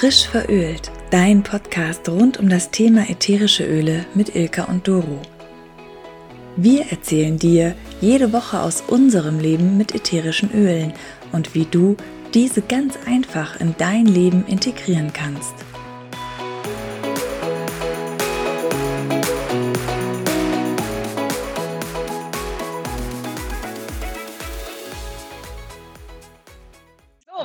Frisch verölt, dein Podcast rund um das Thema ätherische Öle mit Ilka und Doro. Wir erzählen dir jede Woche aus unserem Leben mit ätherischen Ölen und wie du diese ganz einfach in dein Leben integrieren kannst.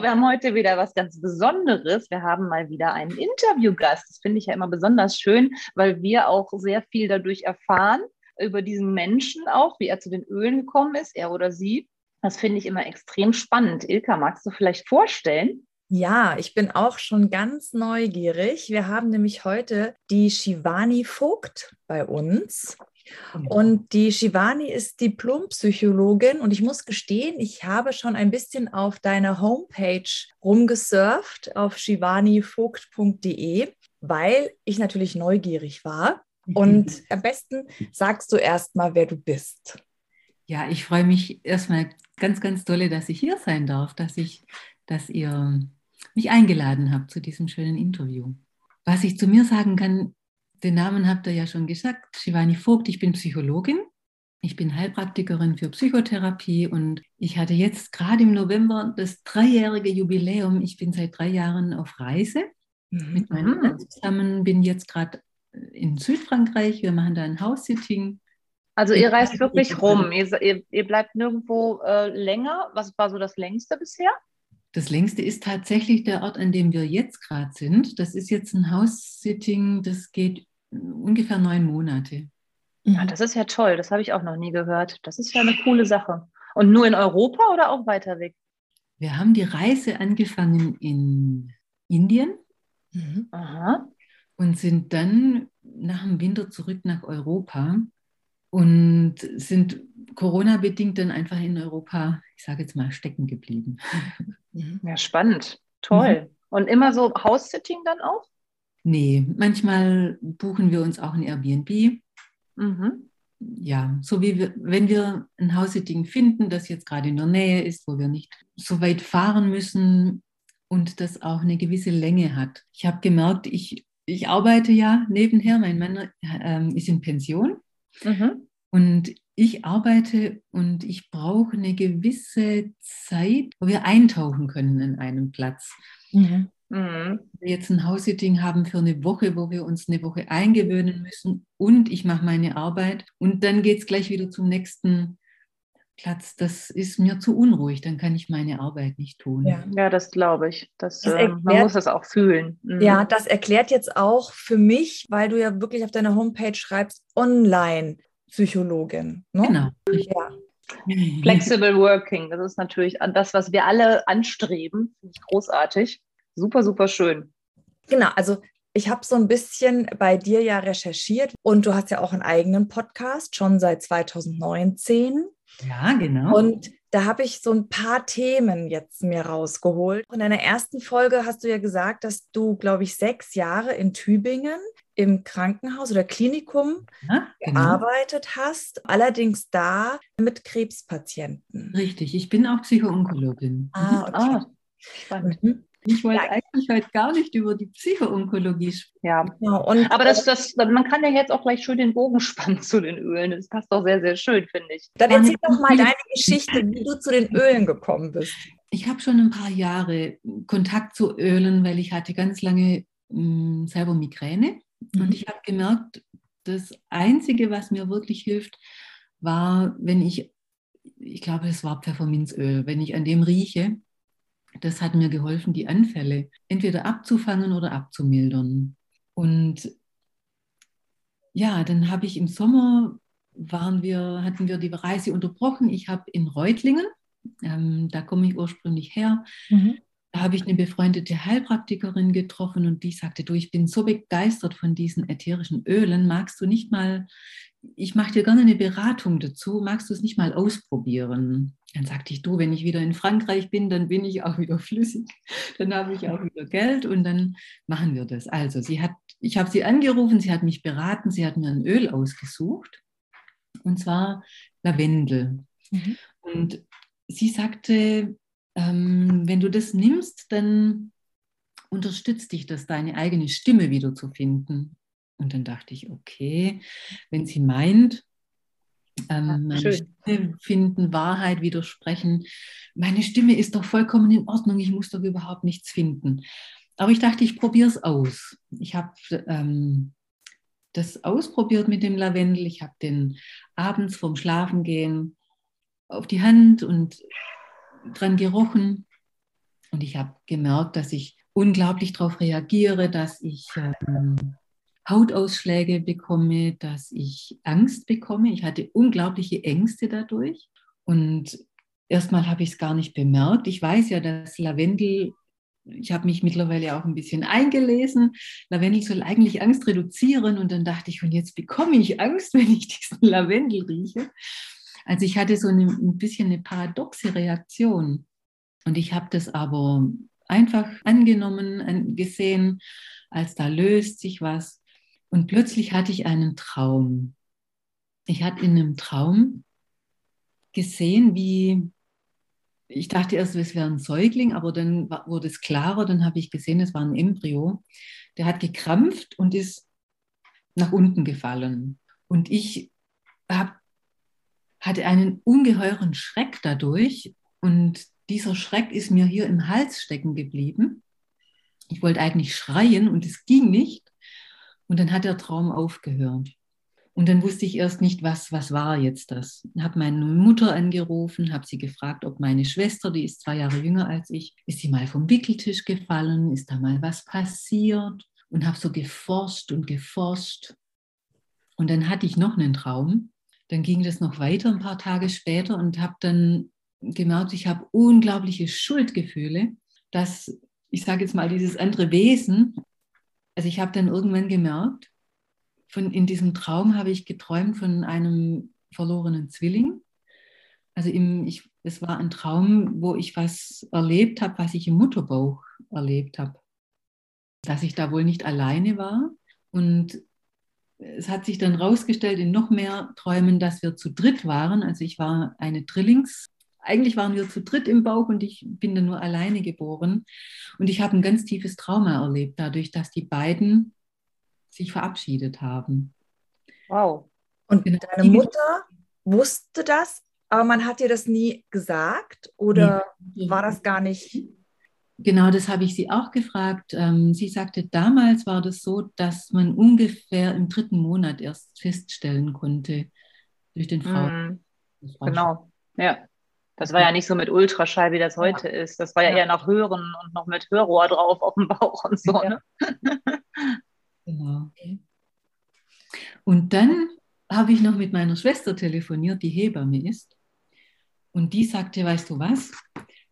Wir haben heute wieder was ganz Besonderes. Wir haben mal wieder einen Interviewgast. Das finde ich ja immer besonders schön, weil wir auch sehr viel dadurch erfahren, über diesen Menschen auch, wie er zu den Ölen gekommen ist, er oder sie. Das finde ich immer extrem spannend. Ilka, magst du vielleicht vorstellen? Ja, ich bin auch schon ganz neugierig. Wir haben nämlich heute die Shivani Vogt bei uns. Und die Shivani ist Diplompsychologin und ich muss gestehen, ich habe schon ein bisschen auf deiner Homepage rumgesurft auf shivanivogt.de, weil ich natürlich neugierig war. Und am besten sagst du erstmal, wer du bist. Ja, ich freue mich erstmal ganz, ganz dolle, dass ich hier sein darf, dass ich, dass ihr mich eingeladen habt zu diesem schönen Interview. Was ich zu mir sagen kann, den Namen habt ihr ja schon gesagt, Shivani Vogt, ich bin Psychologin. Ich bin Heilpraktikerin für Psychotherapie und ich hatte jetzt gerade im November das dreijährige Jubiläum. Ich bin seit drei Jahren auf Reise mhm. mit meinem Mann zusammen, bin jetzt gerade in Südfrankreich. Wir machen da ein House-Sitting. Also ihr reist wirklich rum, ihr, ihr, ihr bleibt nirgendwo äh, länger. Was war so das längste bisher? Das längste ist tatsächlich der Ort, an dem wir jetzt gerade sind. Das ist jetzt ein House-Sitting, das geht ungefähr neun Monate. Ja, das ist ja toll. Das habe ich auch noch nie gehört. Das ist ja eine coole Sache. Und nur in Europa oder auch weiter weg? Wir haben die Reise angefangen in Indien mhm. und sind dann nach dem Winter zurück nach Europa und sind Corona-bedingt dann einfach in Europa, ich sage jetzt mal, stecken geblieben. Mhm. Ja, spannend. Toll. Mhm. Und immer so House-Sitting dann auch? Nee, manchmal buchen wir uns auch ein Airbnb. Mhm. Ja, so wie wir, wenn wir ein Haussitting finden, das jetzt gerade in der Nähe ist, wo wir nicht so weit fahren müssen und das auch eine gewisse Länge hat. Ich habe gemerkt, ich, ich arbeite ja nebenher, mein Mann äh, ist in Pension mhm. und ich arbeite und ich brauche eine gewisse Zeit, wo wir eintauchen können in einen Platz. Mhm. Mhm. Wir jetzt ein House-Sitting haben für eine Woche, wo wir uns eine Woche eingewöhnen müssen und ich mache meine Arbeit und dann geht es gleich wieder zum nächsten Platz. Das ist mir zu unruhig, dann kann ich meine Arbeit nicht tun. Ja, ja das glaube ich. Das, das erklärt, man muss das auch fühlen. Mhm. Ja, das erklärt jetzt auch für mich, weil du ja wirklich auf deiner Homepage schreibst, Online-Psychologin. Ne? Genau. Ja. Flexible Working, das ist natürlich das, was wir alle anstreben. Finde ich großartig. Super, super schön. Genau, also ich habe so ein bisschen bei dir ja recherchiert und du hast ja auch einen eigenen Podcast schon seit 2019. Ja, genau. Und da habe ich so ein paar Themen jetzt mir rausgeholt. In deiner ersten Folge hast du ja gesagt, dass du, glaube ich, sechs Jahre in Tübingen im Krankenhaus oder Klinikum ja, genau. gearbeitet hast, allerdings da mit Krebspatienten. Richtig, ich bin auch Psychoonkologin. Ah, okay. Ah, spannend. Mhm. Ich wollte ja. eigentlich heute gar nicht über die Psychoonkologie sprechen. Ja, ja und, aber das, das, man kann ja jetzt auch gleich schön den Bogen spannen zu den Ölen. Das passt doch sehr, sehr schön, finde ich. Dann erzähl doch mal deine Geschichte, wie du zu den Ölen gekommen bist. Ich habe schon ein paar Jahre Kontakt zu Ölen, weil ich hatte ganz lange mh, hm, selber Migräne. Mhm. Und ich habe gemerkt, das Einzige, was mir wirklich hilft, war, wenn ich, ich glaube, es war Pfefferminzöl, wenn ich an dem rieche, das hat mir geholfen, die Anfälle entweder abzufangen oder abzumildern. Und ja, dann habe ich im Sommer waren wir, hatten wir die Reise unterbrochen. Ich habe in Reutlingen, ähm, da komme ich ursprünglich her, mhm. da habe ich eine befreundete Heilpraktikerin getroffen und die sagte, du, ich bin so begeistert von diesen ätherischen Ölen, magst du nicht mal, ich mache dir gerne eine Beratung dazu, magst du es nicht mal ausprobieren? Dann sagte ich, du, wenn ich wieder in Frankreich bin, dann bin ich auch wieder flüssig. Dann habe ich auch wieder Geld und dann machen wir das. Also, sie hat, ich habe sie angerufen, sie hat mich beraten, sie hat mir ein Öl ausgesucht und zwar Lavendel. Mhm. Und sie sagte, ähm, wenn du das nimmst, dann unterstützt dich das, deine eigene Stimme wiederzufinden. Und dann dachte ich, okay, wenn sie meint, ähm, meine Stimme finden, Wahrheit widersprechen, meine Stimme ist doch vollkommen in Ordnung, ich muss doch überhaupt nichts finden. Aber ich dachte, ich probiere es aus. Ich habe ähm, das ausprobiert mit dem Lavendel. Ich habe den abends vorm Schlafengehen auf die Hand und dran gerochen. Und ich habe gemerkt, dass ich unglaublich darauf reagiere, dass ich ähm, Hautausschläge bekomme, dass ich Angst bekomme. Ich hatte unglaubliche Ängste dadurch. Und erstmal habe ich es gar nicht bemerkt. Ich weiß ja, dass Lavendel, ich habe mich mittlerweile auch ein bisschen eingelesen, Lavendel soll eigentlich Angst reduzieren. Und dann dachte ich, und jetzt bekomme ich Angst, wenn ich diesen Lavendel rieche. Also ich hatte so eine, ein bisschen eine paradoxe Reaktion. Und ich habe das aber einfach angenommen, gesehen, als da löst sich was. Und plötzlich hatte ich einen Traum. Ich hatte in einem Traum gesehen, wie ich dachte erst, es wäre ein Säugling, aber dann wurde es klarer, dann habe ich gesehen, es war ein Embryo. Der hat gekrampft und ist nach unten gefallen. Und ich hab, hatte einen ungeheuren Schreck dadurch und dieser Schreck ist mir hier im Hals stecken geblieben. Ich wollte eigentlich schreien und es ging nicht. Und dann hat der Traum aufgehört. Und dann wusste ich erst nicht, was, was war jetzt das. Habe meine Mutter angerufen, habe sie gefragt, ob meine Schwester, die ist zwei Jahre jünger als ich, ist sie mal vom Wickeltisch gefallen, ist da mal was passiert? Und habe so geforscht und geforscht. Und dann hatte ich noch einen Traum. Dann ging das noch weiter ein paar Tage später und habe dann gemerkt, ich habe unglaubliche Schuldgefühle, dass ich sage jetzt mal dieses andere Wesen, also ich habe dann irgendwann gemerkt, von, in diesem Traum habe ich geträumt von einem verlorenen Zwilling. Also im, ich, es war ein Traum, wo ich was erlebt habe, was ich im Mutterbauch erlebt habe. Dass ich da wohl nicht alleine war. Und es hat sich dann rausgestellt in noch mehr Träumen, dass wir zu dritt waren. Also ich war eine Drillings, eigentlich waren wir zu dritt im Bauch und ich bin dann nur alleine geboren. Und ich habe ein ganz tiefes Trauma erlebt, dadurch, dass die beiden sich verabschiedet haben. Wow. Und genau. deine Mutter wusste das, aber man hat dir das nie gesagt oder nee. war das gar nicht? Genau, das habe ich sie auch gefragt. Ähm, sie sagte, damals war das so, dass man ungefähr im dritten Monat erst feststellen konnte durch den Frauen. Mhm. Genau, ja. Das war ja nicht so mit Ultraschall, wie das heute ja. ist. Das war ja, ja, eher noch Hören und noch mit Hörrohr drauf auf dem Bauch und so. Ja. Ne? Genau. Und dann habe ich noch mit meiner Schwester telefoniert, die Hebamme ist. Und die sagte, weißt du was,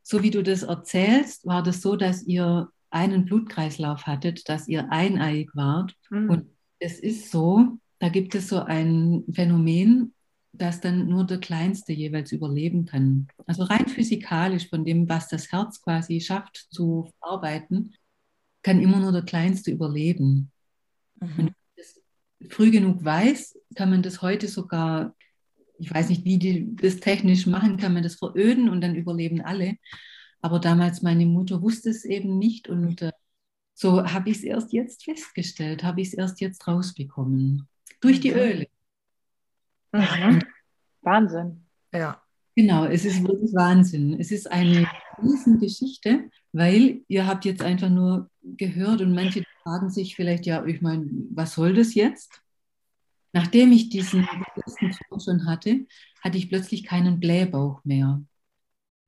so wie du das erzählst, war das so, dass ihr einen Blutkreislauf hattet, dass ihr eineiig wart. Mhm. Und es ist so, da gibt es so ein Phänomen, dass dann nur der Kleinste jeweils überleben kann. Also rein physikalisch von dem, was das Herz quasi schafft zu verarbeiten, kann immer nur der Kleinste überleben. Mhm. Wenn man das früh genug weiß, kann man das heute sogar, ich weiß nicht, wie die das technisch machen, kann man das veröden und dann überleben alle. Aber damals meine Mutter wusste es eben nicht und äh, so habe ich es erst jetzt festgestellt, habe ich es erst jetzt rausbekommen. Durch die mhm. Öle. Mhm. Wahnsinn. Ja. Genau, es ist wirklich Wahnsinn. Es ist eine Riesengeschichte, weil ihr habt jetzt einfach nur gehört und manche fragen sich vielleicht, ja, ich meine, was soll das jetzt? Nachdem ich diesen ersten Traum schon hatte, hatte ich plötzlich keinen Blähbauch mehr.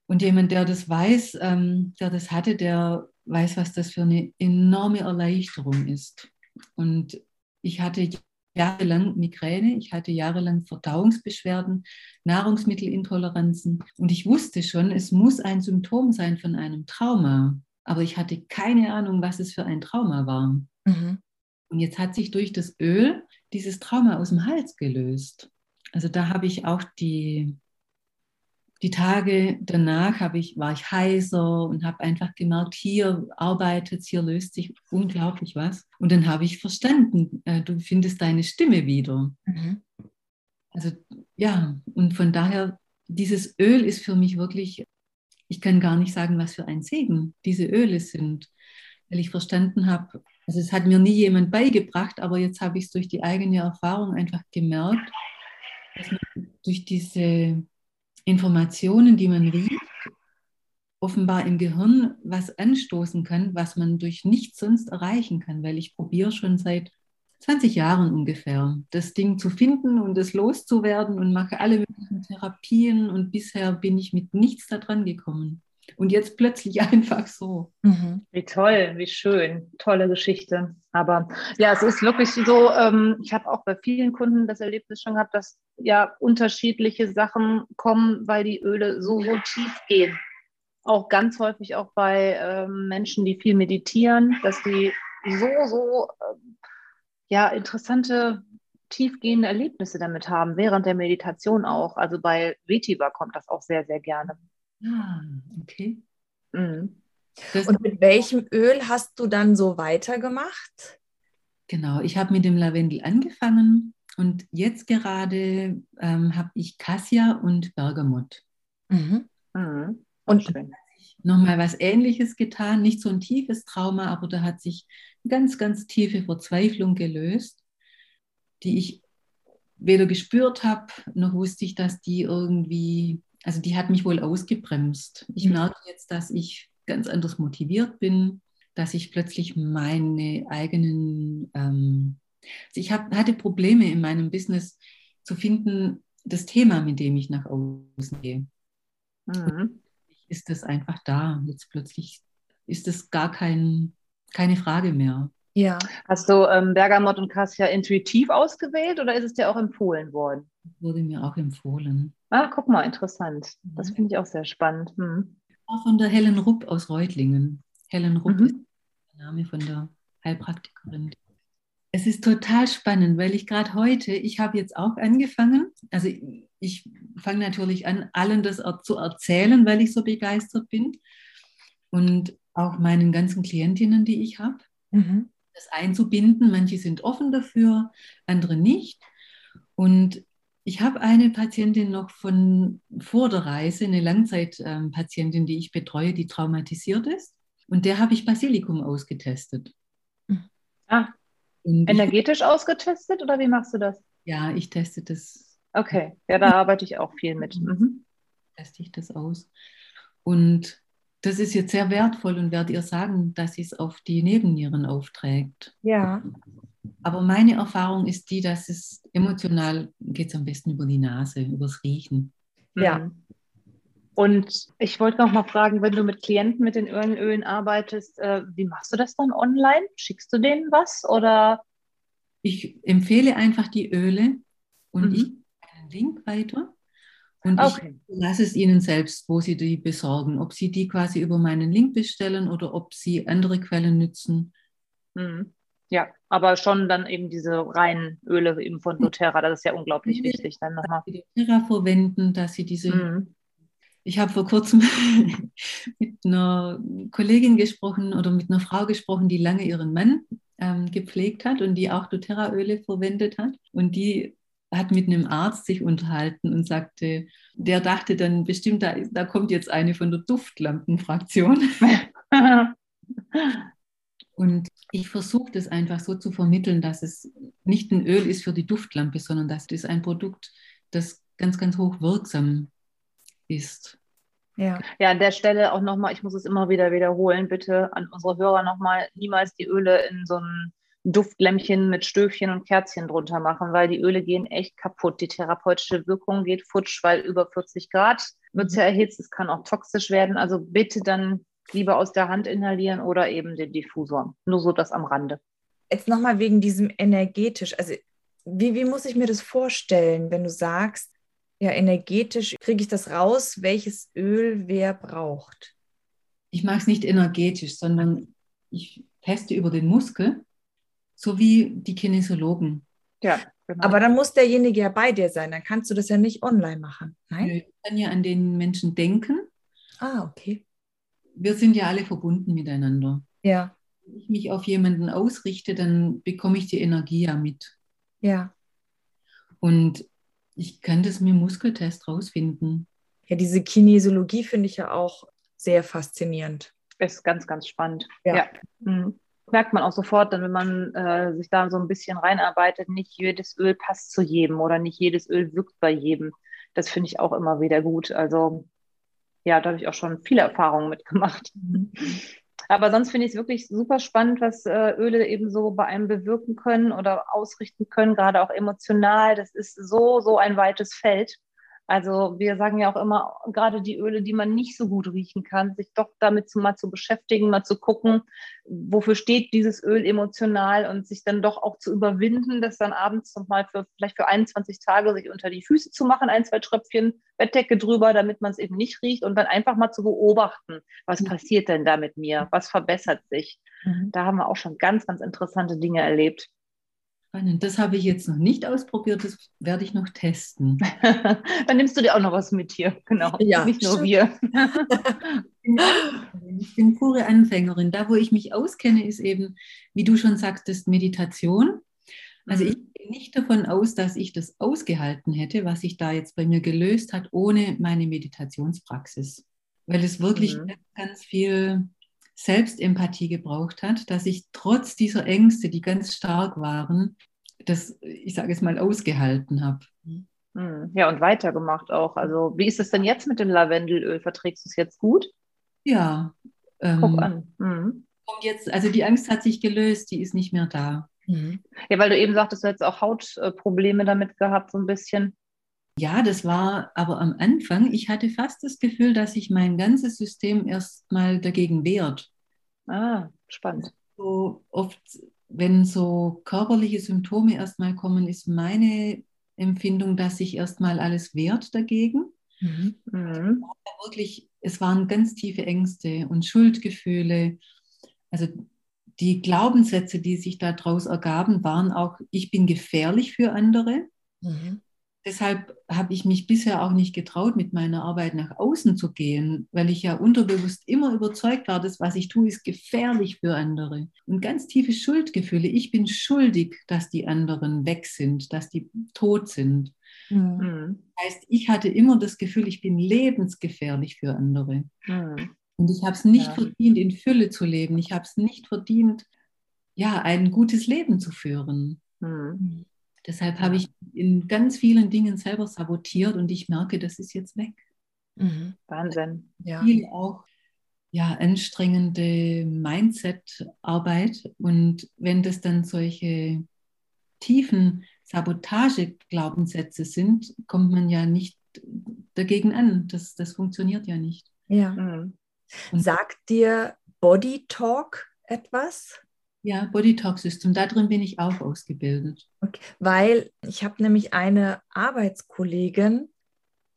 Und jemand, der das weiß, ähm, der das hatte, der weiß, was das für eine enorme Erleichterung ist. Und ich hatte jahrelang Migräne, ich hatte jahrelang Verdauungsbeschwerden, Nahrungsmittelintoleranzen und ich wusste schon, es muss ein Symptom sein von einem Trauma, aber ich hatte keine Ahnung, was es für ein Trauma war. Mhm. Und jetzt hat sich durch das Öl dieses Trauma aus dem Hals gelöst. Also da habe ich auch die die Tage danach ich, war ich heiser und habe einfach gemerkt, hier arbeitet hier löst sich unglaublich was. Und dann habe ich verstanden, äh, du findest deine Stimme wieder. Mhm. Also ja, und von daher, dieses Öl ist für mich wirklich, ich kann gar nicht sagen, was für ein Segen diese Öle sind. weil ich verstanden habe, also es hat mir nie jemand beigebracht, aber jetzt habe ich es durch die eigene Erfahrung einfach gemerkt, dass man durch diese Informationen, die man riecht, offenbar im Gehirn was anstoßen kann, was man durch nichts sonst erreichen kann, weil ich probiere schon seit 20 Jahren ungefähr, das Ding zu finden und es loszuwerden und mache alle möglichen Therapien und bisher bin ich mit nichts daran gekommen. Und jetzt plötzlich einfach so. Mhm. Wie toll, wie schön. Tolle Geschichte. Aber ja, es ist wirklich so, ähm, ich habe auch bei vielen Kunden das Erlebnis schon gehabt, dass ja unterschiedliche Sachen kommen, weil die Öle so, so tief gehen. Auch ganz häufig auch bei ähm, Menschen, die viel meditieren, dass die so, so ähm, ja, interessante, tiefgehende Erlebnisse damit haben, während der Meditation auch. Also bei Vetiver kommt das auch sehr, sehr gerne. Ah, okay. Mhm. Und mit welchem Öl hast du dann so weitergemacht? Genau, ich habe mit dem Lavendel angefangen und jetzt gerade ähm, habe ich Cassia und Bergamot. Mhm. Mhm. Und nochmal was Ähnliches getan, nicht so ein tiefes Trauma, aber da hat sich ganz, ganz tiefe Verzweiflung gelöst, die ich weder gespürt habe, noch wusste ich, dass die irgendwie also die hat mich wohl ausgebremst. Ich mhm. merke jetzt, dass ich ganz anders motiviert bin, dass ich plötzlich meine eigenen, ähm, also ich hab, hatte Probleme in meinem Business zu finden, das Thema, mit dem ich nach außen gehe. Mhm. Ist das einfach da. Jetzt plötzlich ist das gar kein, keine Frage mehr. Ja. Hast du ähm, Bergamot und Cassia intuitiv ausgewählt oder ist es dir auch empfohlen worden? Wurde mir auch empfohlen. Ah, guck mal, interessant. Das finde ich auch sehr spannend. Hm. Auch von der Helen Rupp aus Reutlingen. Helen Rupp mhm. ist der Name von der Heilpraktikerin. Es ist total spannend, weil ich gerade heute, ich habe jetzt auch angefangen, also ich fange natürlich an, allen das zu erzählen, weil ich so begeistert bin und auch meinen ganzen Klientinnen, die ich habe. Mhm das einzubinden. Manche sind offen dafür, andere nicht. Und ich habe eine Patientin noch von vor der Reise, eine Langzeitpatientin, die ich betreue, die traumatisiert ist. Und der habe ich Basilikum ausgetestet. Ah, energetisch ich, ausgetestet oder wie machst du das? Ja, ich teste das. Okay, ja, da arbeite ich auch viel mit. Mhm. Teste ich das aus. Und das ist jetzt sehr wertvoll und werde ihr sagen, dass sie es auf die Nebennieren aufträgt. Ja. Aber meine Erfahrung ist die, dass es emotional geht es am besten über die Nase, übers Riechen. Ja. Mhm. Und ich wollte noch mal fragen, wenn du mit Klienten mit den Ölen, arbeitest, äh, wie machst du das dann online? Schickst du denen was oder? Ich empfehle einfach die Öle und mhm. ich einen Link weiter und okay. ich lasse es ihnen selbst, wo sie die besorgen. Ob sie die quasi über meinen Link bestellen oder ob sie andere Quellen nützen. Mhm. Ja, aber schon dann eben diese reinen Öle eben von doTERRA, das ist ja unglaublich wichtig. Dann nochmal. Die doTERRA verwenden, dass sie diese. Mhm. Ich habe vor kurzem mit einer Kollegin gesprochen oder mit einer Frau gesprochen, die lange ihren Mann ähm, gepflegt hat und die auch doTERRA-Öle verwendet hat. Und die hat mit einem Arzt sich unterhalten und sagte, der dachte dann bestimmt, da, da kommt jetzt eine von der Duftlampenfraktion. und ich versuche das einfach so zu vermitteln, dass es nicht ein Öl ist für die Duftlampe, sondern dass es ein Produkt, das ganz, ganz hoch wirksam ist. Ja. ja, an der Stelle auch nochmal, ich muss es immer wieder wiederholen, bitte an unsere Hörer nochmal, niemals die Öle in so ein Duftlämpchen mit Stöfchen und Kerzchen drunter machen, weil die Öle gehen echt kaputt. Die therapeutische Wirkung geht futsch, weil über 40 Grad wird es ja erhitzt. Es kann auch toxisch werden. Also bitte dann lieber aus der Hand inhalieren oder eben den Diffusor. Nur so das am Rande. Jetzt nochmal wegen diesem energetisch. Also wie, wie muss ich mir das vorstellen, wenn du sagst, ja, energetisch kriege ich das raus, welches Öl wer braucht? Ich mache es nicht energetisch, sondern ich teste über den Muskel so wie die Kinesiologen. Ja, genau. Aber dann muss derjenige ja bei dir sein, dann kannst du das ja nicht online machen. Nein? Ich kann ja an den Menschen denken. Ah, okay. Wir sind ja alle verbunden miteinander. Ja. Wenn ich mich auf jemanden ausrichte, dann bekomme ich die Energie ja mit. Ja. Und ich kann das mit dem Muskeltest rausfinden. Ja, diese Kinesiologie finde ich ja auch sehr faszinierend. Ist ganz, ganz spannend. Ja. ja. Mhm. Merkt man auch sofort, dann, wenn man äh, sich da so ein bisschen reinarbeitet, nicht jedes Öl passt zu jedem oder nicht jedes Öl wirkt bei jedem. Das finde ich auch immer wieder gut. Also ja, da habe ich auch schon viele Erfahrungen mitgemacht. Mhm. Aber sonst finde ich es wirklich super spannend, was äh, Öle eben so bei einem bewirken können oder ausrichten können, gerade auch emotional. Das ist so, so ein weites Feld. Also wir sagen ja auch immer, gerade die Öle, die man nicht so gut riechen kann, sich doch damit zu, mal zu beschäftigen, mal zu gucken, wofür steht dieses Öl emotional und sich dann doch auch zu überwinden, das dann abends nochmal für vielleicht für 21 Tage sich unter die Füße zu machen, ein, zwei Tröpfchen Bettdecke drüber, damit man es eben nicht riecht und dann einfach mal zu beobachten, was mhm. passiert denn da mit mir, was verbessert sich. Mhm. Da haben wir auch schon ganz, ganz interessante Dinge erlebt. Spannend. Das habe ich jetzt noch nicht ausprobiert, das werde ich noch testen. Dann nimmst du dir auch noch was mit hier, genau. Ja, nicht nur wir. ich bin pure Anfängerin. Da, wo ich mich auskenne, ist eben, wie du schon sagtest, Meditation. Also mhm. ich gehe nicht davon aus, dass ich das ausgehalten hätte, was sich da jetzt bei mir gelöst hat, ohne meine Meditationspraxis. Weil es wirklich mhm. ganz viel Selbstempathie gebraucht hat, dass ich trotz dieser Ängste, die ganz stark waren, das, ich sage es mal, ausgehalten habe. Hm. Ja, und weitergemacht auch. Also, wie ist es denn jetzt mit dem Lavendelöl? Verträgst du es jetzt gut? Ja. Ähm, Guck an. Mhm. Und jetzt, also die Angst hat sich gelöst, die ist nicht mehr da. Mhm. Ja, weil du eben sagtest, du hättest auch Hautprobleme damit gehabt, so ein bisschen. Ja, das war aber am Anfang, ich hatte fast das Gefühl, dass sich mein ganzes System erstmal dagegen wehrt. Ah, spannend. So oft, wenn so körperliche Symptome erstmal kommen, ist meine Empfindung, dass sich erstmal alles wehrt dagegen. Mhm. Mhm. Wirklich, es waren ganz tiefe Ängste und Schuldgefühle. Also die Glaubenssätze, die sich daraus ergaben, waren auch, ich bin gefährlich für andere. Mhm deshalb habe ich mich bisher auch nicht getraut, mit meiner Arbeit nach außen zu gehen, weil ich ja unterbewusst immer überzeugt war, das, was ich tue, ist gefährlich für andere. Und ganz tiefe Schuldgefühle. Ich bin schuldig, dass die anderen weg sind, dass die tot sind. Mhm. Das heißt, ich hatte immer das Gefühl, ich bin lebensgefährlich für andere. Mhm. Und ich habe es nicht ja. verdient, in Fülle zu leben. Ich habe es nicht verdient, ja, ein gutes Leben zu führen. Mhm. Deshalb habe ich in ganz vielen Dingen selber sabotiert und ich merke, das ist jetzt weg. Mhm. Wahnsinn. Ja. Viel auch ja, anstrengende Mindset-Arbeit. Und wenn das dann solche tiefen Sabotage-Glaubenssätze sind, kommt man ja nicht dagegen an. Das, das funktioniert ja nicht. Ja. Mhm. Sagt dir Body Talk etwas? Ja, Body Talk System, da drin bin ich auch ausgebildet. Okay. Weil ich habe nämlich eine Arbeitskollegin,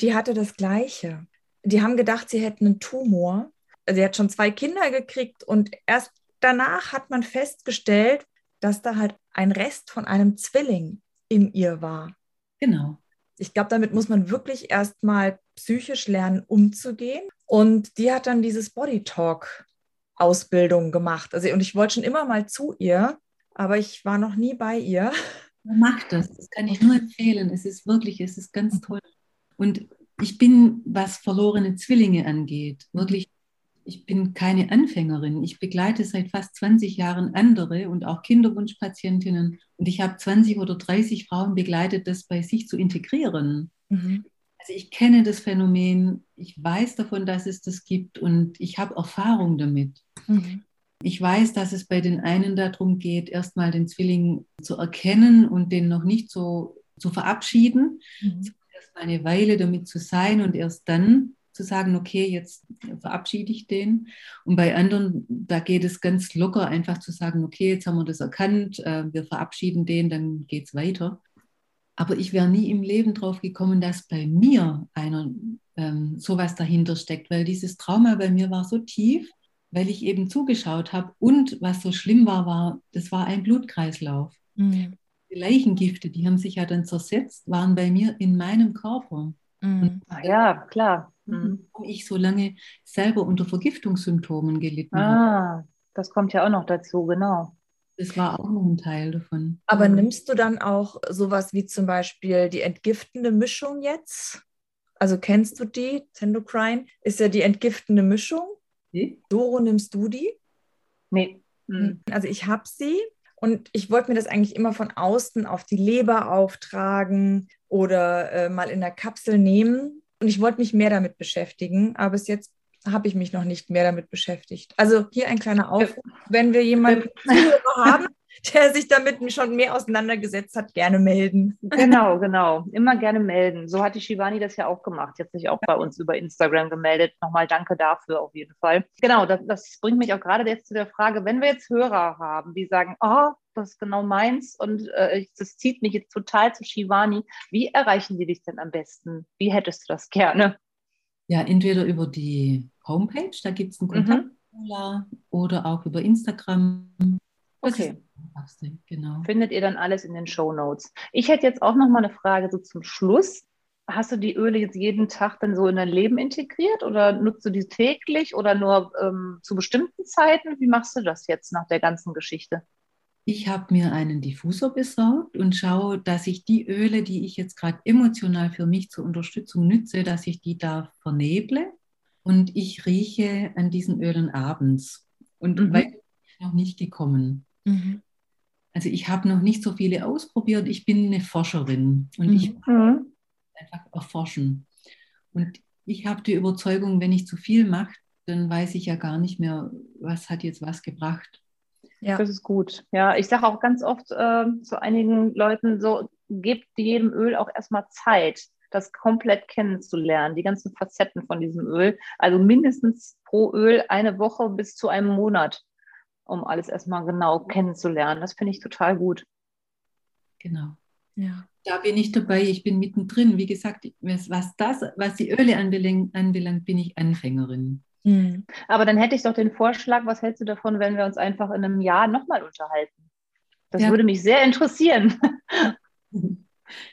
die hatte das Gleiche. Die haben gedacht, sie hätten einen Tumor. Sie hat schon zwei Kinder gekriegt und erst danach hat man festgestellt, dass da halt ein Rest von einem Zwilling in ihr war. Genau. Ich glaube, damit muss man wirklich erstmal psychisch lernen, umzugehen. Und die hat dann dieses Body Talk Ausbildung gemacht. Also, und ich wollte schon immer mal zu ihr, aber ich war noch nie bei ihr. Mach das, das kann ich nur empfehlen. Es ist wirklich, es ist ganz toll. Und ich bin, was verlorene Zwillinge angeht, wirklich, ich bin keine Anfängerin. Ich begleite seit fast 20 Jahren andere und auch Kinderwunschpatientinnen. Und ich habe 20 oder 30 Frauen begleitet, das bei sich zu integrieren. Mhm. Also ich kenne das Phänomen, ich weiß davon, dass es das gibt und ich habe Erfahrung damit. Mhm. Ich weiß, dass es bei den einen darum geht, erstmal den Zwilling zu erkennen und den noch nicht so zu verabschieden, mhm. erst mal eine Weile damit zu sein und erst dann zu sagen, okay, jetzt verabschiede ich den. Und bei anderen, da geht es ganz locker, einfach zu sagen, okay, jetzt haben wir das erkannt, äh, wir verabschieden den, dann geht es weiter. Aber ich wäre nie im Leben drauf gekommen, dass bei mir einer ähm, sowas dahinter steckt, weil dieses Trauma bei mir war so tief, weil ich eben zugeschaut habe. Und was so schlimm war, war, das war ein Blutkreislauf. Mhm. Die Leichengifte, die haben sich ja dann zersetzt, waren bei mir in meinem Körper. Mhm. ja, klar. Mhm. Ich so lange selber unter Vergiftungssymptomen gelitten ah, habe. Das kommt ja auch noch dazu, genau. Das war auch noch ein Teil davon. Aber nimmst du dann auch sowas wie zum Beispiel die entgiftende Mischung jetzt? Also kennst du die? Tendocrine ist ja die entgiftende Mischung. Okay. Doro, nimmst du die? Nee. Mhm. Also ich habe sie und ich wollte mir das eigentlich immer von außen auf die Leber auftragen oder äh, mal in der Kapsel nehmen. Und ich wollte mich mehr damit beschäftigen, aber bis jetzt habe ich mich noch nicht mehr damit beschäftigt. Also hier ein kleiner Aufruf, wenn wir jemanden haben, der sich damit schon mehr auseinandergesetzt hat, gerne melden. Genau, genau. Immer gerne melden. So hat die Shivani das ja auch gemacht. Jetzt sich auch bei uns über Instagram gemeldet. Nochmal danke dafür auf jeden Fall. Genau, das, das bringt mich auch gerade jetzt zu der Frage, wenn wir jetzt Hörer haben, die sagen, oh, das ist genau meins und äh, das zieht mich jetzt total zu Shivani. Wie erreichen die dich denn am besten? Wie hättest du das gerne? Ja, entweder über die Homepage, da gibt es ein Kontaktformular, mhm. oder auch über Instagram. Okay. Genau. Findet ihr dann alles in den Show Notes. Ich hätte jetzt auch noch mal eine Frage so zum Schluss. Hast du die Öle jetzt jeden Tag dann so in dein Leben integriert oder nutzt du die täglich oder nur ähm, zu bestimmten Zeiten? Wie machst du das jetzt nach der ganzen Geschichte? Ich habe mir einen Diffusor besorgt und schaue, dass ich die Öle, die ich jetzt gerade emotional für mich zur Unterstützung nütze, dass ich die da verneble und ich rieche an diesen Ölen abends. Und mhm. weil noch nicht gekommen. Mhm. Also ich habe noch nicht so viele ausprobiert. Ich bin eine Forscherin und mhm. ich mhm. einfach erforschen. Und ich habe die Überzeugung, wenn ich zu viel mache, dann weiß ich ja gar nicht mehr, was hat jetzt was gebracht. Ja, das ist gut. Ja, ich sage auch ganz oft äh, zu einigen Leuten so, gebt jedem Öl auch erstmal Zeit, das komplett kennenzulernen, die ganzen Facetten von diesem Öl. Also mindestens pro Öl eine Woche bis zu einem Monat um alles erstmal genau kennenzulernen. Das finde ich total gut. Genau. Ja. Da bin ich dabei, ich bin mittendrin. Wie gesagt, was das, was die Öle anbelangt, anbelangt bin ich Anfängerin. Mhm. Aber dann hätte ich doch den Vorschlag, was hältst du davon, wenn wir uns einfach in einem Jahr nochmal unterhalten? Das ja. würde mich sehr interessieren,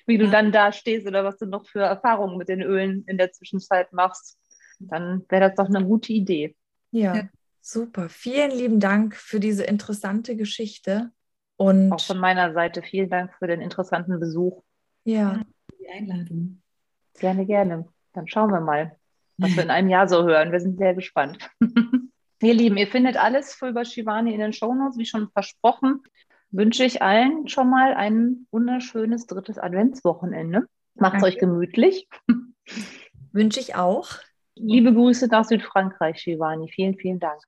wie du ja. dann da stehst oder was du noch für Erfahrungen mit den Ölen in der Zwischenzeit machst. Dann wäre das doch eine gute Idee. Ja. Super. Vielen lieben Dank für diese interessante Geschichte. Und auch von meiner Seite vielen Dank für den interessanten Besuch. Ja. Die Einladung. Gerne, gerne. Dann schauen wir mal, was wir in einem Jahr so hören. Wir sind sehr gespannt. ihr Lieben, ihr findet alles über Shivani in den Shownotes, wie schon versprochen. Wünsche ich allen schon mal ein wunderschönes drittes Adventswochenende. Macht es euch gemütlich. Wünsche ich auch. Liebe Grüße nach Südfrankreich, Shivani. Vielen, vielen Dank.